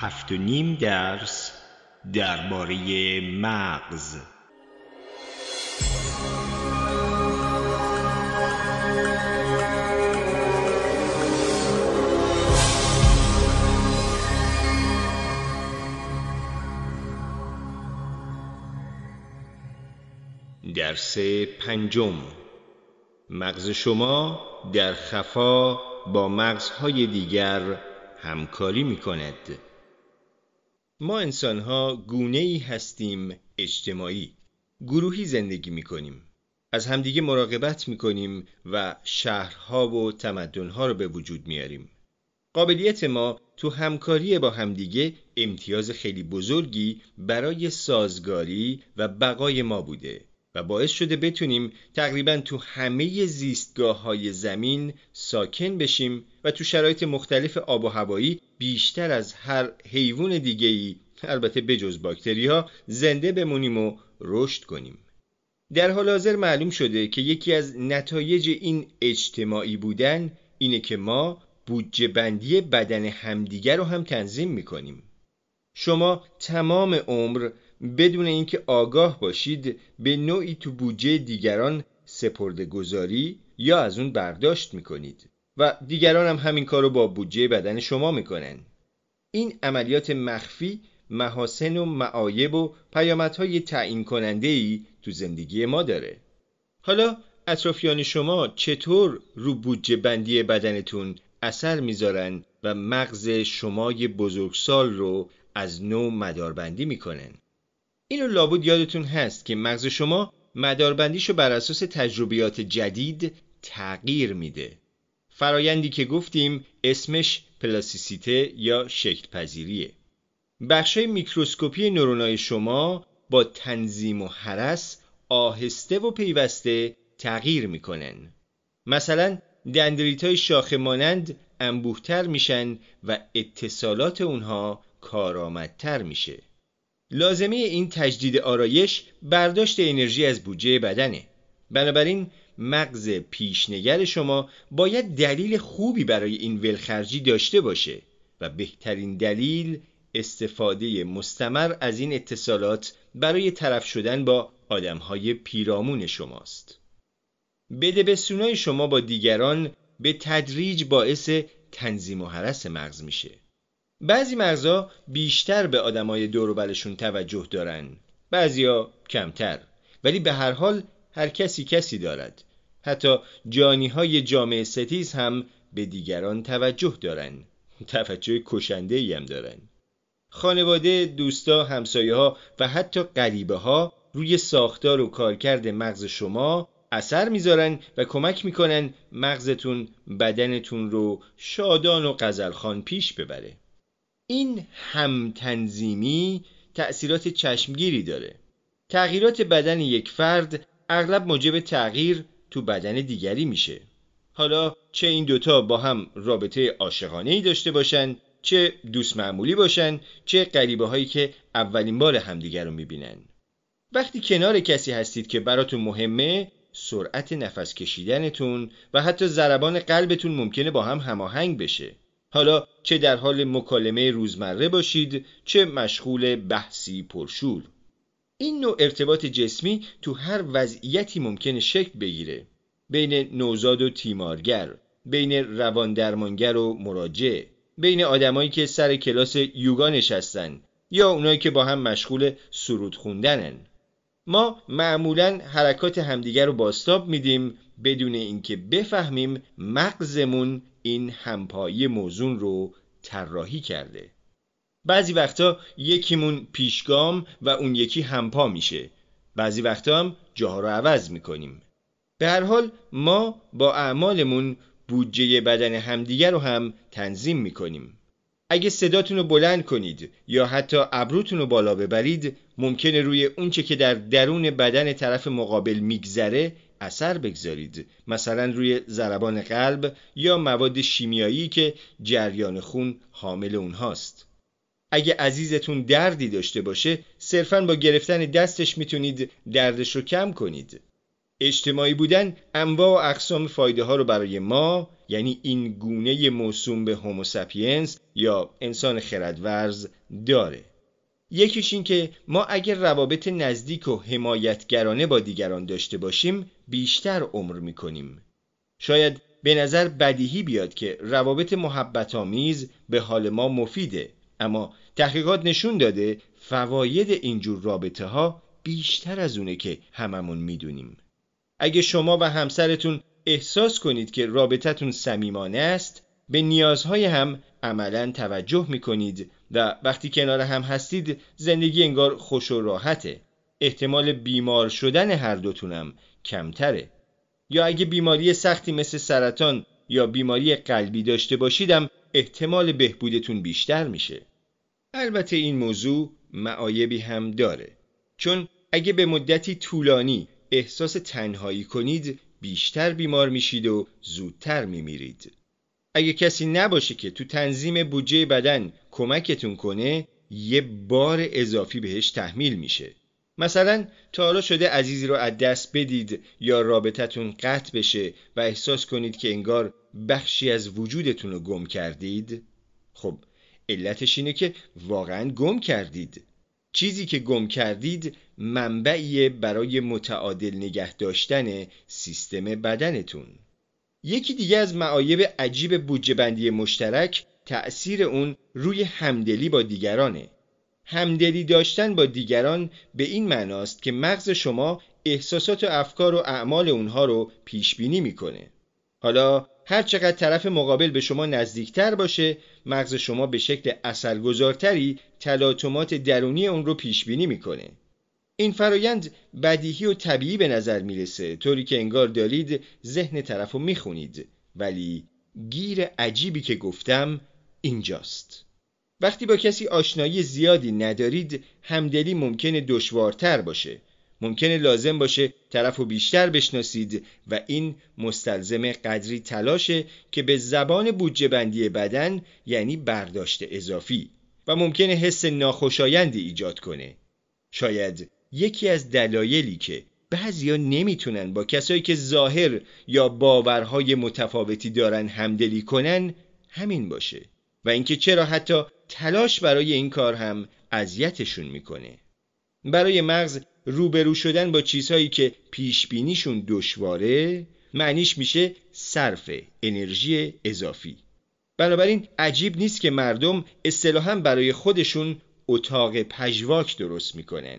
هفت و نیم درس درباره مغز. درس پنجم. مغز شما در خفا با مغزهای دیگر همکاری می کند ما انسانها گونه ای هستیم اجتماعی گروهی زندگی می کنیم از همدیگه مراقبت می کنیم و شهرها و تمدنها رو به وجود میاریم قابلیت ما تو همکاری با همدیگه امتیاز خیلی بزرگی برای سازگاری و بقای ما بوده و باعث شده بتونیم تقریبا تو همه زیستگاه های زمین ساکن بشیم و تو شرایط مختلف آب و هوایی بیشتر از هر حیوان دیگه ای البته بجز باکتری ها زنده بمونیم و رشد کنیم. در حال حاضر معلوم شده که یکی از نتایج این اجتماعی بودن اینه که ما بودجه بندی بدن همدیگر رو هم تنظیم می‌کنیم. شما تمام عمر بدون اینکه آگاه باشید به نوعی تو بودجه دیگران سپرده گذاری یا از اون برداشت می‌کنید. و دیگران هم همین کار رو با بودجه بدن شما می‌کنن. این عملیات مخفی محاسن و معایب و پیامدهای تعیین کننده ای تو زندگی ما داره. حالا اطرافیان شما چطور رو بودجه بندی بدنتون اثر می‌ذارن و مغز شمای بزرگسال رو از نو مداربندی می‌کنن؟ اینو لابد یادتون هست که مغز شما مداربندیشو بر اساس تجربیات جدید تغییر میده. فرایندی که گفتیم اسمش پلاسیسیته یا شکل پذیریه بخشای میکروسکوپی نورونای شما با تنظیم و حرس آهسته و پیوسته تغییر می‌کنن. مثلا دندریت های شاخه مانند انبوهتر میشن و اتصالات اونها کارآمدتر میشه. لازمه این تجدید آرایش برداشت انرژی از بودجه بدنه. بنابراین مغز پیشنگر شما باید دلیل خوبی برای این ولخرجی داشته باشه و بهترین دلیل استفاده مستمر از این اتصالات برای طرف شدن با آدمهای پیرامون شماست. بده بسونای شما با دیگران به تدریج باعث تنظیم و حرس مغز میشه. بعضی مغزها بیشتر به آدمای دوروبرشون توجه دارن بعضیا کمتر ولی به هر حال هر کسی کسی دارد. حتی جانی های جامعه ستیز هم به دیگران توجه دارن. توجه کشنده هم دارن. خانواده، دوستا، همسایه ها و حتی غریبه ها روی ساختار و کارکرد مغز شما اثر می‌ذارن و کمک می‌کنن مغزتون بدنتون رو شادان و قزلخان پیش ببره. این همتنظیمی تأثیرات چشمگیری داره. تغییرات بدن یک فرد اغلب موجب تغییر تو بدن دیگری میشه. حالا چه این دوتا با هم رابطه عاشقانه ای داشته باشن چه دوست معمولی باشن چه قریبه هایی که اولین بار همدیگر رو می‌بینن. وقتی کنار کسی هستید که براتون مهمه سرعت نفس کشیدنتون و حتی ضربان قلبتون ممکنه با هم هماهنگ بشه. حالا چه در حال مکالمه روزمره باشید چه مشغول بحثی پرشور. این نوع ارتباط جسمی تو هر وضعیتی ممکنه شکل بگیره. بین نوزاد و تیمارگر بین روان درمانگر و مراجع بین آدمایی که سر کلاس یوگا نشستن یا اونایی که با هم مشغول سرود خوندنن. ما معمولا حرکات همدیگر رو باستاب میدیم بدون اینکه بفهمیم مغزمون این همپایی موزون رو طراحی کرده. بعضی وقتا یکیمون پیشگام و اون یکی همپا میشه. بعضی وقتا هم جاها رو عوض می‌کنیم. به هر حال ما با اعمالمون بودجه بدن همدیگر رو هم تنظیم می‌کنیم. اگه صداتون رو بلند کنید یا حتی ابروتون رو بالا ببرید ممکنه روی اونچه که در درون بدن طرف مقابل میگذره اثر بگذارید. مثلا روی ضربان قلب یا مواد شیمیایی که جریان خون حامل اونهاست. اگه عزیزتون دردی داشته باشه صرفا با گرفتن دستش می‌تونید دردش رو کم کنید. اجتماعی بودن انواع و اقسام فایده ها رو برای ما یعنی این گونه موسوم به هوموساپینس یا انسان خردورز داره. یکیش این که ما اگر روابط نزدیک و حمایتگرانه با دیگران داشته باشیم بیشتر عمر می‌کنیم. شاید به نظر بدیهی بیاد که روابط محبت آمیز به حال ما مفیده. اما تحقیقات نشون داده فواید اینجور رابطه ها بیشتر از اونه که هممون می‌دونیم. اگه شما و همسرتون احساس کنید که رابطتون صمیمانه است به نیازهای هم عملا توجه می‌کنید و وقتی کنار هم هستید زندگی انگار خوش و راحته. احتمال بیمار شدن هر دوتونم کمتره. یا اگه بیماری سختی مثل سرطان یا بیماری قلبی داشته باشیدم احتمال بهبودتون بیشتر میشه. البته این موضوع معایبی هم داره. چون اگه به مدتی طولانی احساس تنهایی کنید بیشتر بیمار میشید و زودتر میمیرید. اگه کسی نباشه که تو تنظیم بودجه بدن کمکتون کنه یه بار اضافی بهش تحمیل میشه. مثلا تا حالا شده عزیزی رو از دست بدید یا رابطتون قطع بشه و احساس کنید که انگار بخشی از وجودتون رو گم کردید؟ خب علتش اینه که واقعا گم کردید. چیزی که گم کردید منبعی برای متعادل نگه داشتن سیستم بدنتون. یکی دیگه از معایب عجیب بودجه بندی مشترک تأثیر اون روی همدلی با دیگرانه. همدلی داشتن با دیگران به این معناست که مغز شما احساسات و افکار و اعمال اونها رو پیش بینی می‌کنه. حالا هر چقدر طرف مقابل به شما نزدیکتر باشه مغز شما به شکل اثرگذارتری تلاطمات درونی اون رو پیش بینی می‌کنه. این فرایند بدیهی و طبیعی به نظر می‌رسه طوری که انگار دارید ذهن طرف رو می‌خونید. ولی گیر عجیبی که گفتم اینجاست. وقتی با کسی آشنایی زیادی ندارید همدلی ممکنه دشوارتر باشه. ممکنه لازم باشه طرف رو بیشتر بشناسید و این مستلزم قدری تلاشه که به زبان بودجه بندی بدن یعنی برداشت اضافی و ممکنه حس ناخوشایندی ایجاد کنه. شاید یکی از دلایلی که بعضیا نمی‌تونن با کسایی که ظاهر یا باورهای متفاوتی دارن همدلی کنن همین باشه. و اینکه چرا حتی تلاش برای این کار هم اذیتشون می‌کنه. برای مغز روبرو شدن با چیزهایی که پیش بینیشون دشواره معنیش میشه صرف انرژی اضافی. بنابراین عجیب نیست که مردم اصطلاحا برای خودشون اتاق پژواک درست می‌کنن.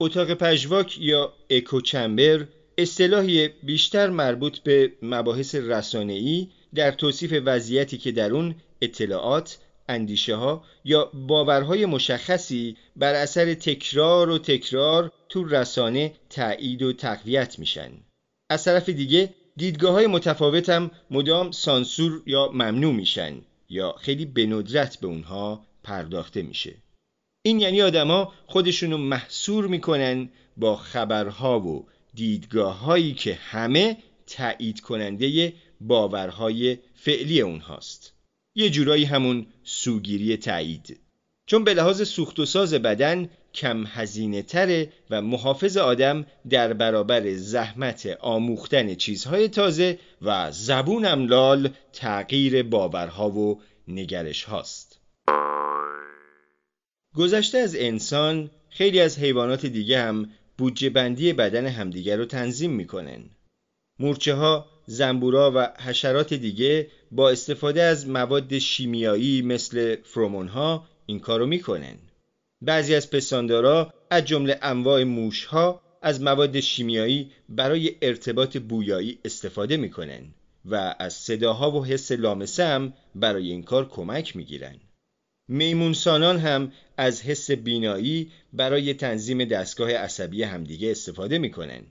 اتاق پژواک یا اکوچمبر اصطلاحی بیشتر مربوط به مباحث رسانه‌ای در توصیف وضعیتی که در اون اطلاعات اندیشه ها یا باورهای مشخصی بر اثر تکرار و تکرار تو رسانه تایید و تقویت میشن. از طرف دیگه دیدگاه های متفاوت هم مدام سانسور یا ممنوع میشن یا خیلی به ندرت به اونها پرداخته میشه. این یعنی آدما خودشونو محصور می‌کنن با خبرها و دیدگاه هایی که همه تایید کننده باورهای فعلی اونهاست. یه جورایی همون سوگیری تایید. چون به لحاظ سوخت و ساز بدن کم هزینه تره و محافظ آدم در برابر زحمت آموختن چیزهای تازه و زبون املال تغییر باورها و نگرش هاست. گذشته از انسان خیلی از حیوانات دیگه هم بودجه بندی بدن همدیگر رو تنظیم می‌کنن. مورچه ها زنبورا و حشرات دیگه با استفاده از مواد شیمیایی مثل فرومون ها این کارو می‌کنن. بعضی از پستاندارا از جمله انواع موش ها از مواد شیمیایی برای ارتباط بویایی استفاده می‌کنن و از صداها و حس لامسه هم برای این کار کمک می‌گیرن. میمونسانان هم از حس بینایی برای تنظیم دستگاه عصبی همدیگه استفاده می‌کنن.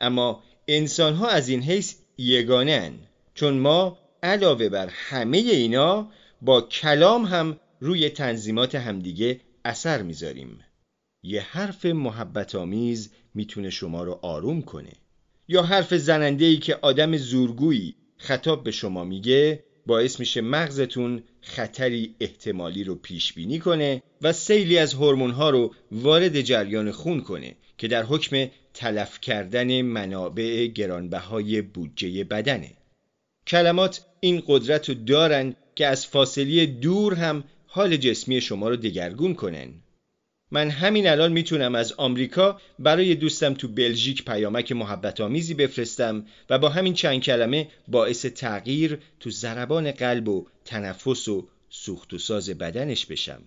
اما انسان ها از این حیث یگانه چون ما علاوه بر همه اینا با کلام هم روی تنظیمات همدیگه اثر می‌ذاریم. یه حرف محبت آمیز می‌تونه شما رو آروم کنه. یا حرف زننده ای که آدم زورگویی خطاب به شما میگه باعث میشه مغزتون خطری احتمالی رو پیش بینی کنه و سیلی از ها رو وارد جریان خون کنه. که در حکم تلف کردن منابع گرانبهای بودجه بدنه. کلمات این قدرت رو دارن که از فاصله دور هم حال جسمی شما رو دگرگون کنن. من همین الان می‌تونم از آمریکا برای دوستم تو بلژیک پیامک محبت آمیزی بفرستم و با همین چند کلمه باعث تغییر تو ضربان قلب و تنفس و سوخت و ساز بدنش بشم.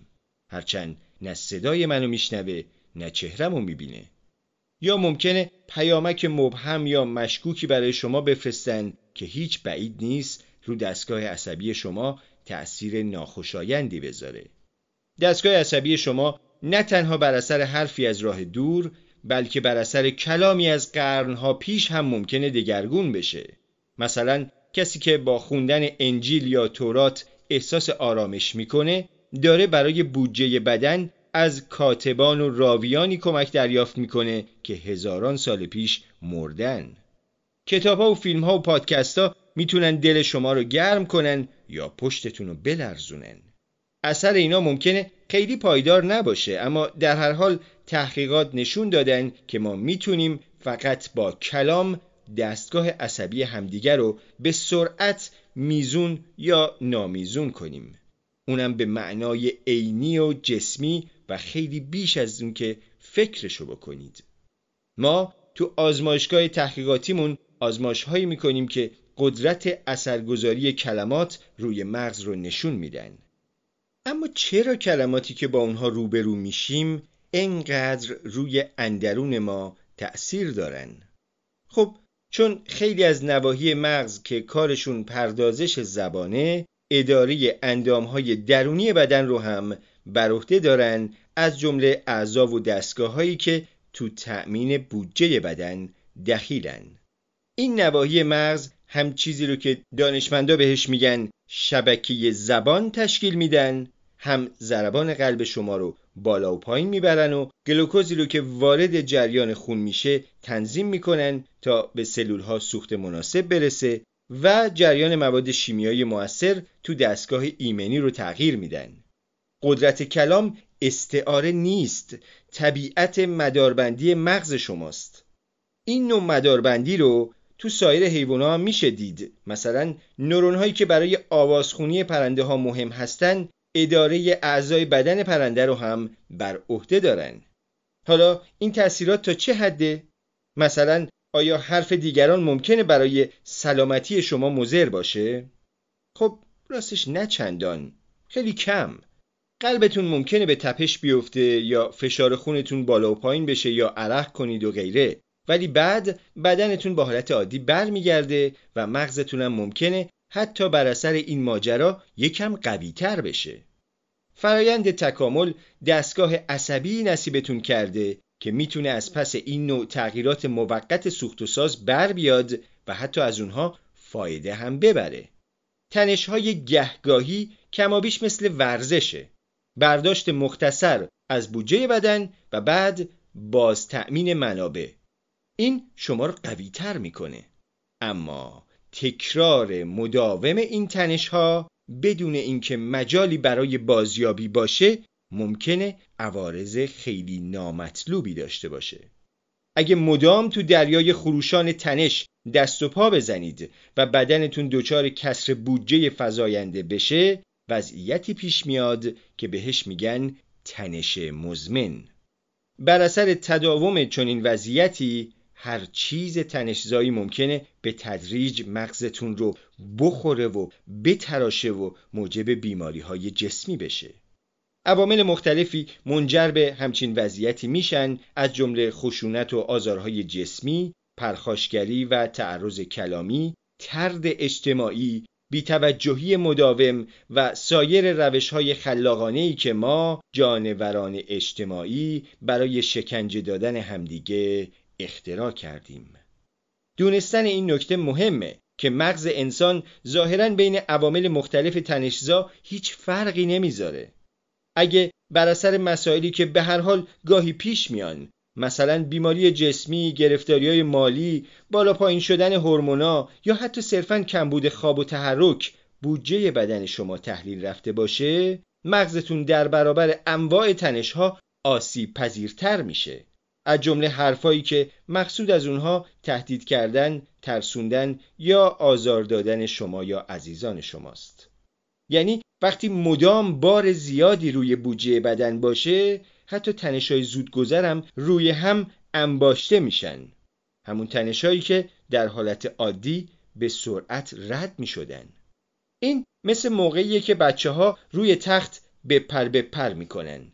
هرچند نه صدای منو میشنوه نه چهرمو می‌بینه. یا ممکنه پیامک مبهم یا مشکوکی برای شما بفرستن که هیچ بعید نیست رو دستگاه عصبی شما تأثیر ناخوشایندی بذاره. دستگاه عصبی شما نه تنها بر اثر حرفی از راه دور بلکه بر اثر کلامی از قرنها پیش هم ممکنه دگرگون بشه. مثلا کسی که با خوندن انجیل یا تورات احساس آرامش می‌کنه داره برای بودجه بدن از کاتبان و راویانی کمک دریافت می‌کنه که هزاران سال پیش مردن. کتاب ها و فیلم ها و پادکست ها می‌تونن دل شما رو گرم کنن یا پشتتون رو بلرزونن. اثر اینا ممکنه خیلی پایدار نباشه اما در هر حال تحقیقات نشون دادن که ما می‌تونیم فقط با کلام دستگاه عصبی همدیگر رو به سرعت میزون یا نامیزون کنیم. اونم به معنای عینی و جسمی و خیلی بیش از اون که فکرشو بکنید ما تو آزمایشگاه تحقیقاتیمون آزمایش هایی می‌کنیم که قدرت اثرگذاری کلمات روی مغز رو نشون میدن اما چرا کلماتی که با اونها روبرو میشیم انقدر روی اندرون ما تأثیر دارن؟ خب چون خیلی از نواحی مغز که کارشون پردازش زبانه اداره اندامهای درونی بدن رو هم بر عهده دارن از جمله اعضا و دستگاه هایی که تو تأمین بودجه بدن دخیلن. این نواحی مغز هم چیزی رو که دانشمندا بهش میگن شبکه زبان تشکیل میدن هم ضربان قلب شما رو بالا و پایین می‌برن و گلوکوزی رو که وارد جریان خون میشه تنظیم می‌کنن تا به سلول ها سوخت مناسب برسه و جریان مواد شیمیایی موثر تو دستگاه ایمنی رو تغییر میدن. قدرت کلام استعاره نیست. طبیعت مداربندی مغز شماست. این نوع مداربندی رو تو سایر حیوان ها میشه دید. مثلا نورون هایی که برای آوازخونی پرنده ها مهم هستند اداره اعضای بدن پرنده رو هم بر عهده دارن. حالا این تاثیرات تا چه حده؟ مثلا آیا حرف دیگران ممکنه برای سلامتی شما مضر باشه؟ خب راستش نه چندان. خیلی کم. قلبتون ممکنه به تپش بیفته یا فشار خونتون بالا و پایین بشه یا عرق کنید و غیره. ولی بعد بدنتون با حالت عادی برمیگرده و مغزتون هم ممکنه حتی بر اثر این ماجرا یکم قوی تر بشه. فرایند تکامل دستگاه عصبی نصیبتون کرده که می‌تونه از پس این نوع تغییرات موقت سوخت و ساز بر بیاد و حتی از اونها فایده هم ببره. تنش های گهگاهی کمابیش مثل ورزشه. برداشت مختصر از بودجه بدن و بعد باز تأمین منابع. این شما رو قوی تر می‌کنه. اما تکرار مداوم این تنش ها بدون اینکه مجالی برای بازیابی باشه ممکنه عوارض خیلی نامطلوبی داشته باشه. اگه مدام تو دریای خروشان تنش دست و پا بزنید و بدنتون دچار کسر بودجه فزاینده بشه وضعیتی پیش میاد که بهش میگن تنش مزمن. بر اثر تداوم چنین وضعیتی هر چیز تنشزایی ممکنه به تدریج مغزتون رو بخوره و بتراشه و موجب بیماری های جسمی بشه. عوامل مختلفی منجر به همچین وضعیتی میشن از جمله خشونت و آزارهای جسمی، پرخاشگری و تعرض کلامی، ترد اجتماعی، بیتوجهی مداوم و سایر روش های خلاقانه ای که ما جانوران اجتماعی برای شکنجه دادن همدیگه اختراع کردیم. دونستن این نکته مهمه که مغز انسان ظاهرا بین عوامل مختلف تنشزا هیچ فرقی نمی‌ذاره. اگه بر اثر مسائلی که به هر حال گاهی پیش میان مثلا بیماری جسمی، گرفتاری های مالی، بالا پایین شدن هورمونا یا حتی صرفا کمبود خواب و تحرک بودجه بدن شما تحلیل رفته باشه مغزتون در برابر انواع تنش ها آسیب پذیرتر میشه از جمله حرفایی که مقصود از اونها تهدید کردن، ترسوندن یا آزار دادن شما یا عزیزان شماست. یعنی وقتی مدام بار زیادی روی بودجه بدن باشه حتی تنشای زودگذرم روی هم انباشته میشن همون تنشایی که در حالت عادی به سرعت رد می شدن. این مثل موقعیه که بچه ها روی تخت به پر به پر می‌کنن.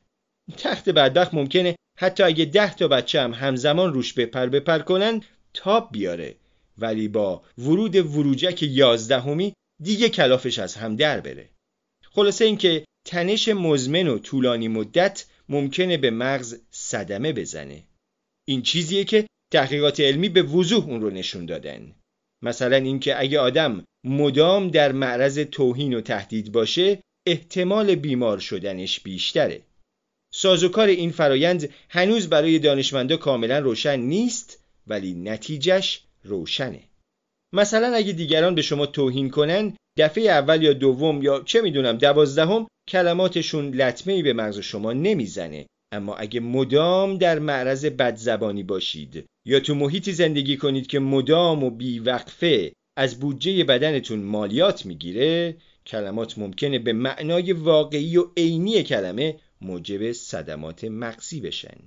تخت بدبخت ممکنه حتی اگه ده تا بچه هم همزمان روش به پر به پر کنن تاب بیاره ولی با ورود وروجک یازدهمی دیگه کلافش از هم در بره. خلاصه اینکه تنش مزمن و طولانی مدت ممکنه به مغز صدمه بزنه. این چیزیه که تحقیقات علمی به وضوح اون رو نشون دادن. مثلا اینکه اگه آدم مدام در معرض توهین و تهدید باشه احتمال بیمار شدنش بیشتره. سازوکار این فرایند هنوز برای دانشمندا کاملا روشن نیست ولی نتیجهش روشنه. مثلا اگه دیگران به شما توهین کنن دفعه اول یا دوم یا چه می‌دونم دوازدهم کلماتشون لطمه به مغز شما نمی‌زنه. اما اگه مدام در معرض بدزبانی باشید یا تو محیطی زندگی کنید که مدام و بیوقفه از بودجه بدنتون مالیات می‌گیره کلمات ممکنه به معنای واقعی و عینی کلمه موجب صدمات مغزی بشن.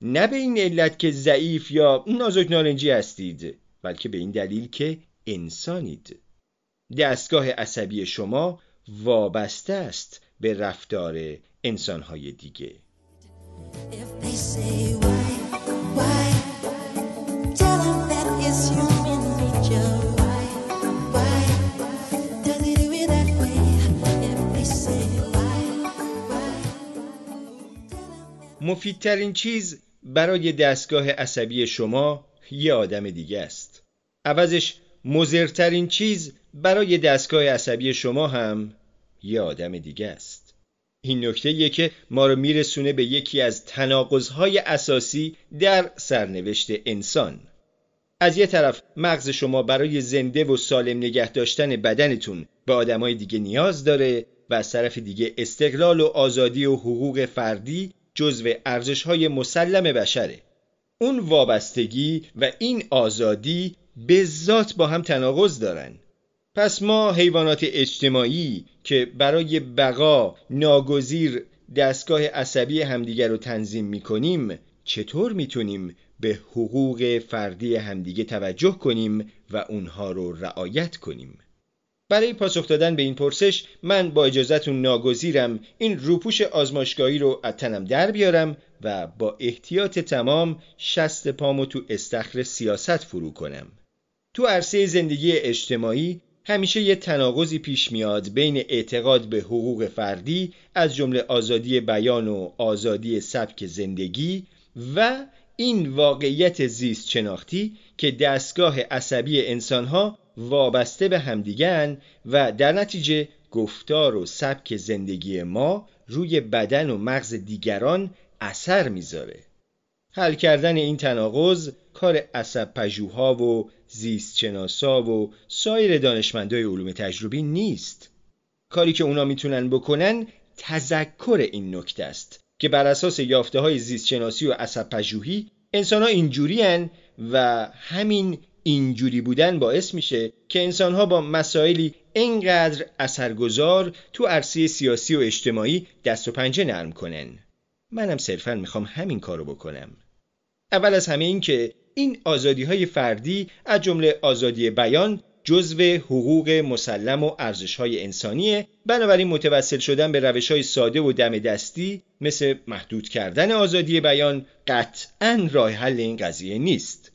نه به این علت که ضعیف یا نازک نارنجی هستید بلکه به این دلیل که انسانید. دستگاه عصبی شما وابسته است به رفتار انسانهای دیگه. مفیدترین چیز برای دستگاه عصبی شما یه آدم دیگه است. عوضش مزرترین چیز برای دستگاه عصبی شما هم یه آدم دیگه است. این نکته که ما رو میرسونه به یکی از تناقضهای اساسی در سرنوشت انسان. از یه طرف مغز شما برای زنده و سالم نگه داشتن بدنتون به آدمای دیگه نیاز داره و از طرف دیگه استقلال و آزادی و حقوق فردی جزو ارزشهای مسلم بشره. اون وابستگی و این آزادی به ذات با هم تناقض دارن. پس ما حیوانات اجتماعی که برای بقا ناگزیر دستگاه عصبی همدیگر رو تنظیم می‌کنیم چطور می‌تونیم به حقوق فردی همدیگه توجه کنیم و اونها رو رعایت کنیم؟ برای پاسخ دادن به این پرسش من با اجازهتون ناگزیرم این روپوش آزمایشگاهی رو از تنم در بیارم و با احتیاط تمام شست پامو تو استخر سیاست فرو کنم. تو عرصه زندگی اجتماعی همیشه یه تناقضی پیش میاد بین اعتقاد به حقوق فردی از جمله آزادی بیان و آزادی سبک زندگی و این واقعیت زیست شناختی که دستگاه عصبی انسانها وابسته به همدیگن و در نتیجه گفتار و سبک زندگی ما روی بدن و مغز دیگران اثر می‌ذاره. حل کردن این تناقض کار عصب پژوها و زیستشناسا و سایر دانشمندای علوم تجربی نیست. کاری که اونا می‌تونن بکنن تذکر این نکته است که بر اساس یافته های زیستشناسی و عصب پژوهی انسان ها اینجوری و همین اینجوری بودن باعث میشه که انسان ها با مسائلی اینقدر اثرگذار تو عرصه سیاسی و اجتماعی دست و پنجه نرم کنن. منم صرفا می‌خوام همین کارو بکنم. اول از همه این که این آزادی های فردی از جمله آزادی بیان جزو حقوق مسلم و ارزش های انسانیه. بنابراین متوسل شدن به روش های ساده و دم دستی مثل محدود کردن آزادی بیان قطعا راه حل این قضیه نیست.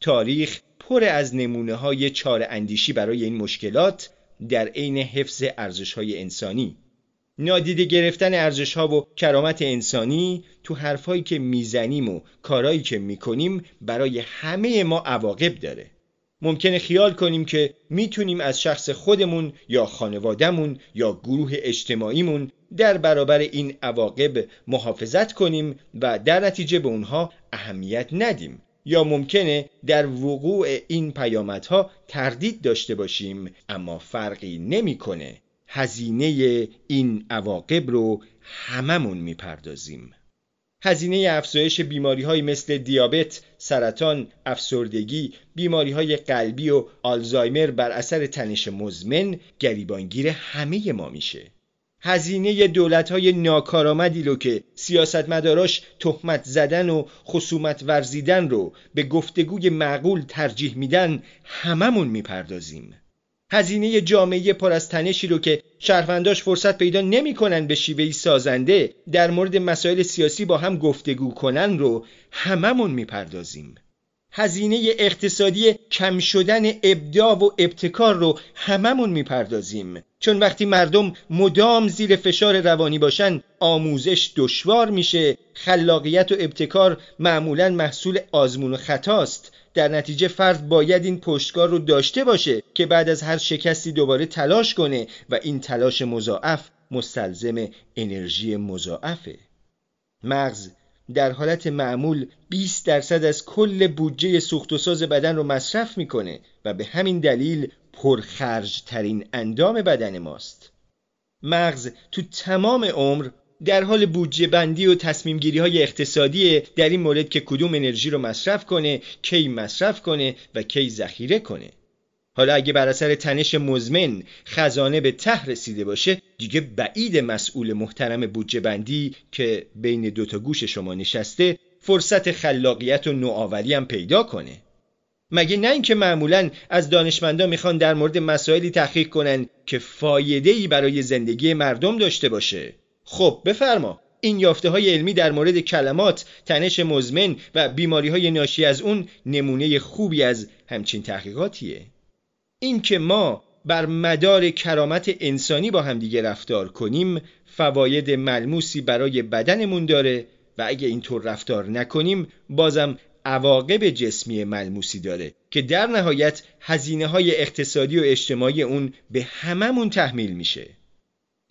تاریخ پر از نمونه های چار اندیشی برای این مشکلات در عین حفظ ارزش های انسانی. نادیده گرفتن ارزش ها و کرامت انسانی تو حرفهایی که می‌زنیم و کارایی که می‌کنیم برای همه ما عواقب داره. ممکنه خیال کنیم که می‌تونیم از شخص خودمون یا خانوادهمون یا گروه اجتماعیمون در برابر این عواقب محافظت کنیم و در نتیجه به اونها اهمیت ندیم. یا ممکنه در وقوع این پیامدها تردید داشته باشیم اما فرقی نمی‌کنه. هزینه این عواقب رو هممون می‌پردازیم هزینه افزایش بیماری های مثل دیابت، سرطان، افسردگی، بیماری های قلبی و آلزایمر بر اثر تنش مزمن گریبانگیر همه ما میشه. هزینه دولت های ناکارآمدی رو که سیاستمداراش تهمت زدن و خصومت ورزیدن رو به گفتگوی معقول ترجیح میدن هممون می‌پردازیم. هزینه جامعه پر از تنشی رو که شهرونداش فرصت پیدا نمی‌کنن به شیوهی سازنده در مورد مسائل سیاسی با هم گفتگو کنن رو هممون می‌پردازیم. هزینه اقتصادی کم شدن ابداع و ابتکار رو هممون می‌پردازیم. چون وقتی مردم مدام زیر فشار روانی باشن آموزش دشوار میشه خلاقیت و ابتکار معمولا محصول آزمون و خطاست. در نتیجه فرد باید این پشتکار رو داشته باشه که بعد از هر شکستی دوباره تلاش کنه و این تلاش مضاعف مستلزم انرژی مضاعفه. مغز در حالت معمول 20 درصد از کل بودجه سوخت و ساز بدن رو مصرف می‌کنه و به همین دلیل پرخرج ترین اندام بدن ماست. مغز تو تمام عمر در حال بودجه بندی و تصمیم گیری های اقتصادی در این مورد که کدوم انرژی رو مصرف کنه کی مصرف کنه و کی ذخیره کنه. حالا اگه بر اثر تنش مزمن خزانه به ته رسیده باشه دیگه بعید مسئول محترم بودجه بندی که بین دوتا گوش شما نشسته فرصت خلاقیت و نوآوری هم پیدا کنه. مگه نه اینکه معمولا از دانشمندا می‌خوان در مورد مسائلی تحقیق کنن که فایده ای برای زندگی مردم داشته باشه؟ خب بفرما. این یافته های علمی در مورد کلمات، تنش مزمن و بیماری های ناشی از اون نمونه خوبی از همچین تحقیقاتیه. این که ما بر مدار کرامت انسانی با همدیگه رفتار کنیم فواید ملموسی برای بدنمون داره و اگه اینطور رفتار نکنیم بازم عواقب جسمی ملموسی داره که در نهایت هزینه های اقتصادی و اجتماعی اون به هممون تحمیل میشه.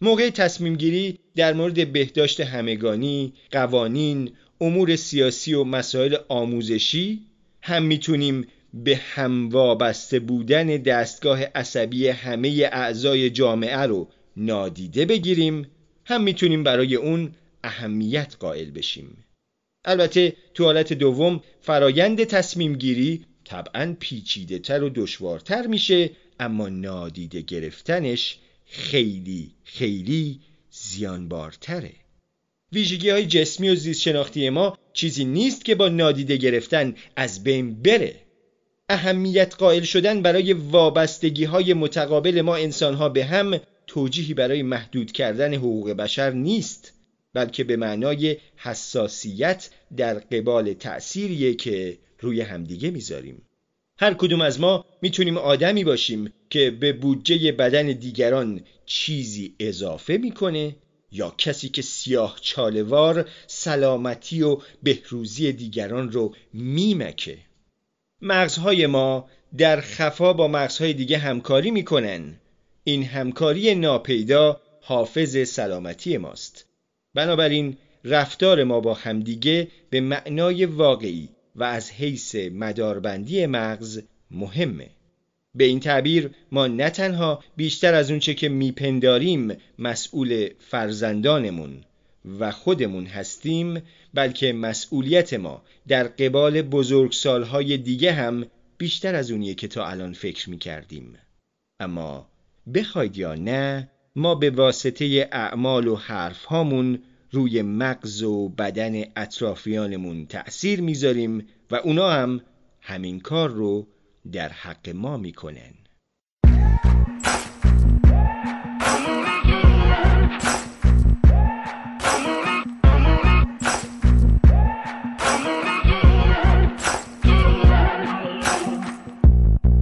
موقع تصمیم گیری در مورد بهداشت همگانی، قوانین، امور سیاسی و مسائل آموزشی هم می‌تونیم به هم وابسته بودن دستگاه عصبی همه اعضای جامعه رو نادیده بگیریم هم می‌تونیم برای اون اهمیت قائل بشیم. البته تو حالت دوم فرایند تصمیم گیری طبعا پیچیده تر و دشوارتر میشه اما نادیده گرفتنش خیلی خیلی زیانبارتره. ویژگی های جسمی و زیست شناختی ما چیزی نیست که با نادیده گرفتن از بین بره. اهمیت قائل شدن برای وابستگی های متقابل ما انسان ها به هم توجیهی برای محدود کردن حقوق بشر نیست بلکه به معنای حساسیت در قبال تأثیریه که روی همدیگه می‌ذاریم. هر کدوم از ما می‌تونیم آدمی باشیم که به بودجه بدن دیگران چیزی اضافه می‌کنه یا کسی که سیاه چالوار سلامتی و بهروزی دیگران رو میمکه. مغزهای ما در خفا با مغزهای دیگه همکاری می‌کنن. این همکاری ناپیدا حافظ سلامتی ماست. بنابراین رفتار ما با همدیگه به معنای واقعی و از حیث مداربندی مغز مهمه. به این تعبیر ما نه تنها بیشتر از اونچه که میپنداریم مسئول فرزندانمون و خودمون هستیم بلکه مسئولیت ما در قبال بزرگسالهای دیگه هم بیشتر از اونیه که تا الان فکر می‌کردیم. اما بخواید یا نه ما به واسطه اعمال و حرف هامون روی مغز و بدن اطرافیانمون تأثیر می‌ذاریم و اونا هم همین کار رو در حق ما می‌کنن.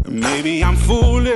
Maybe I'm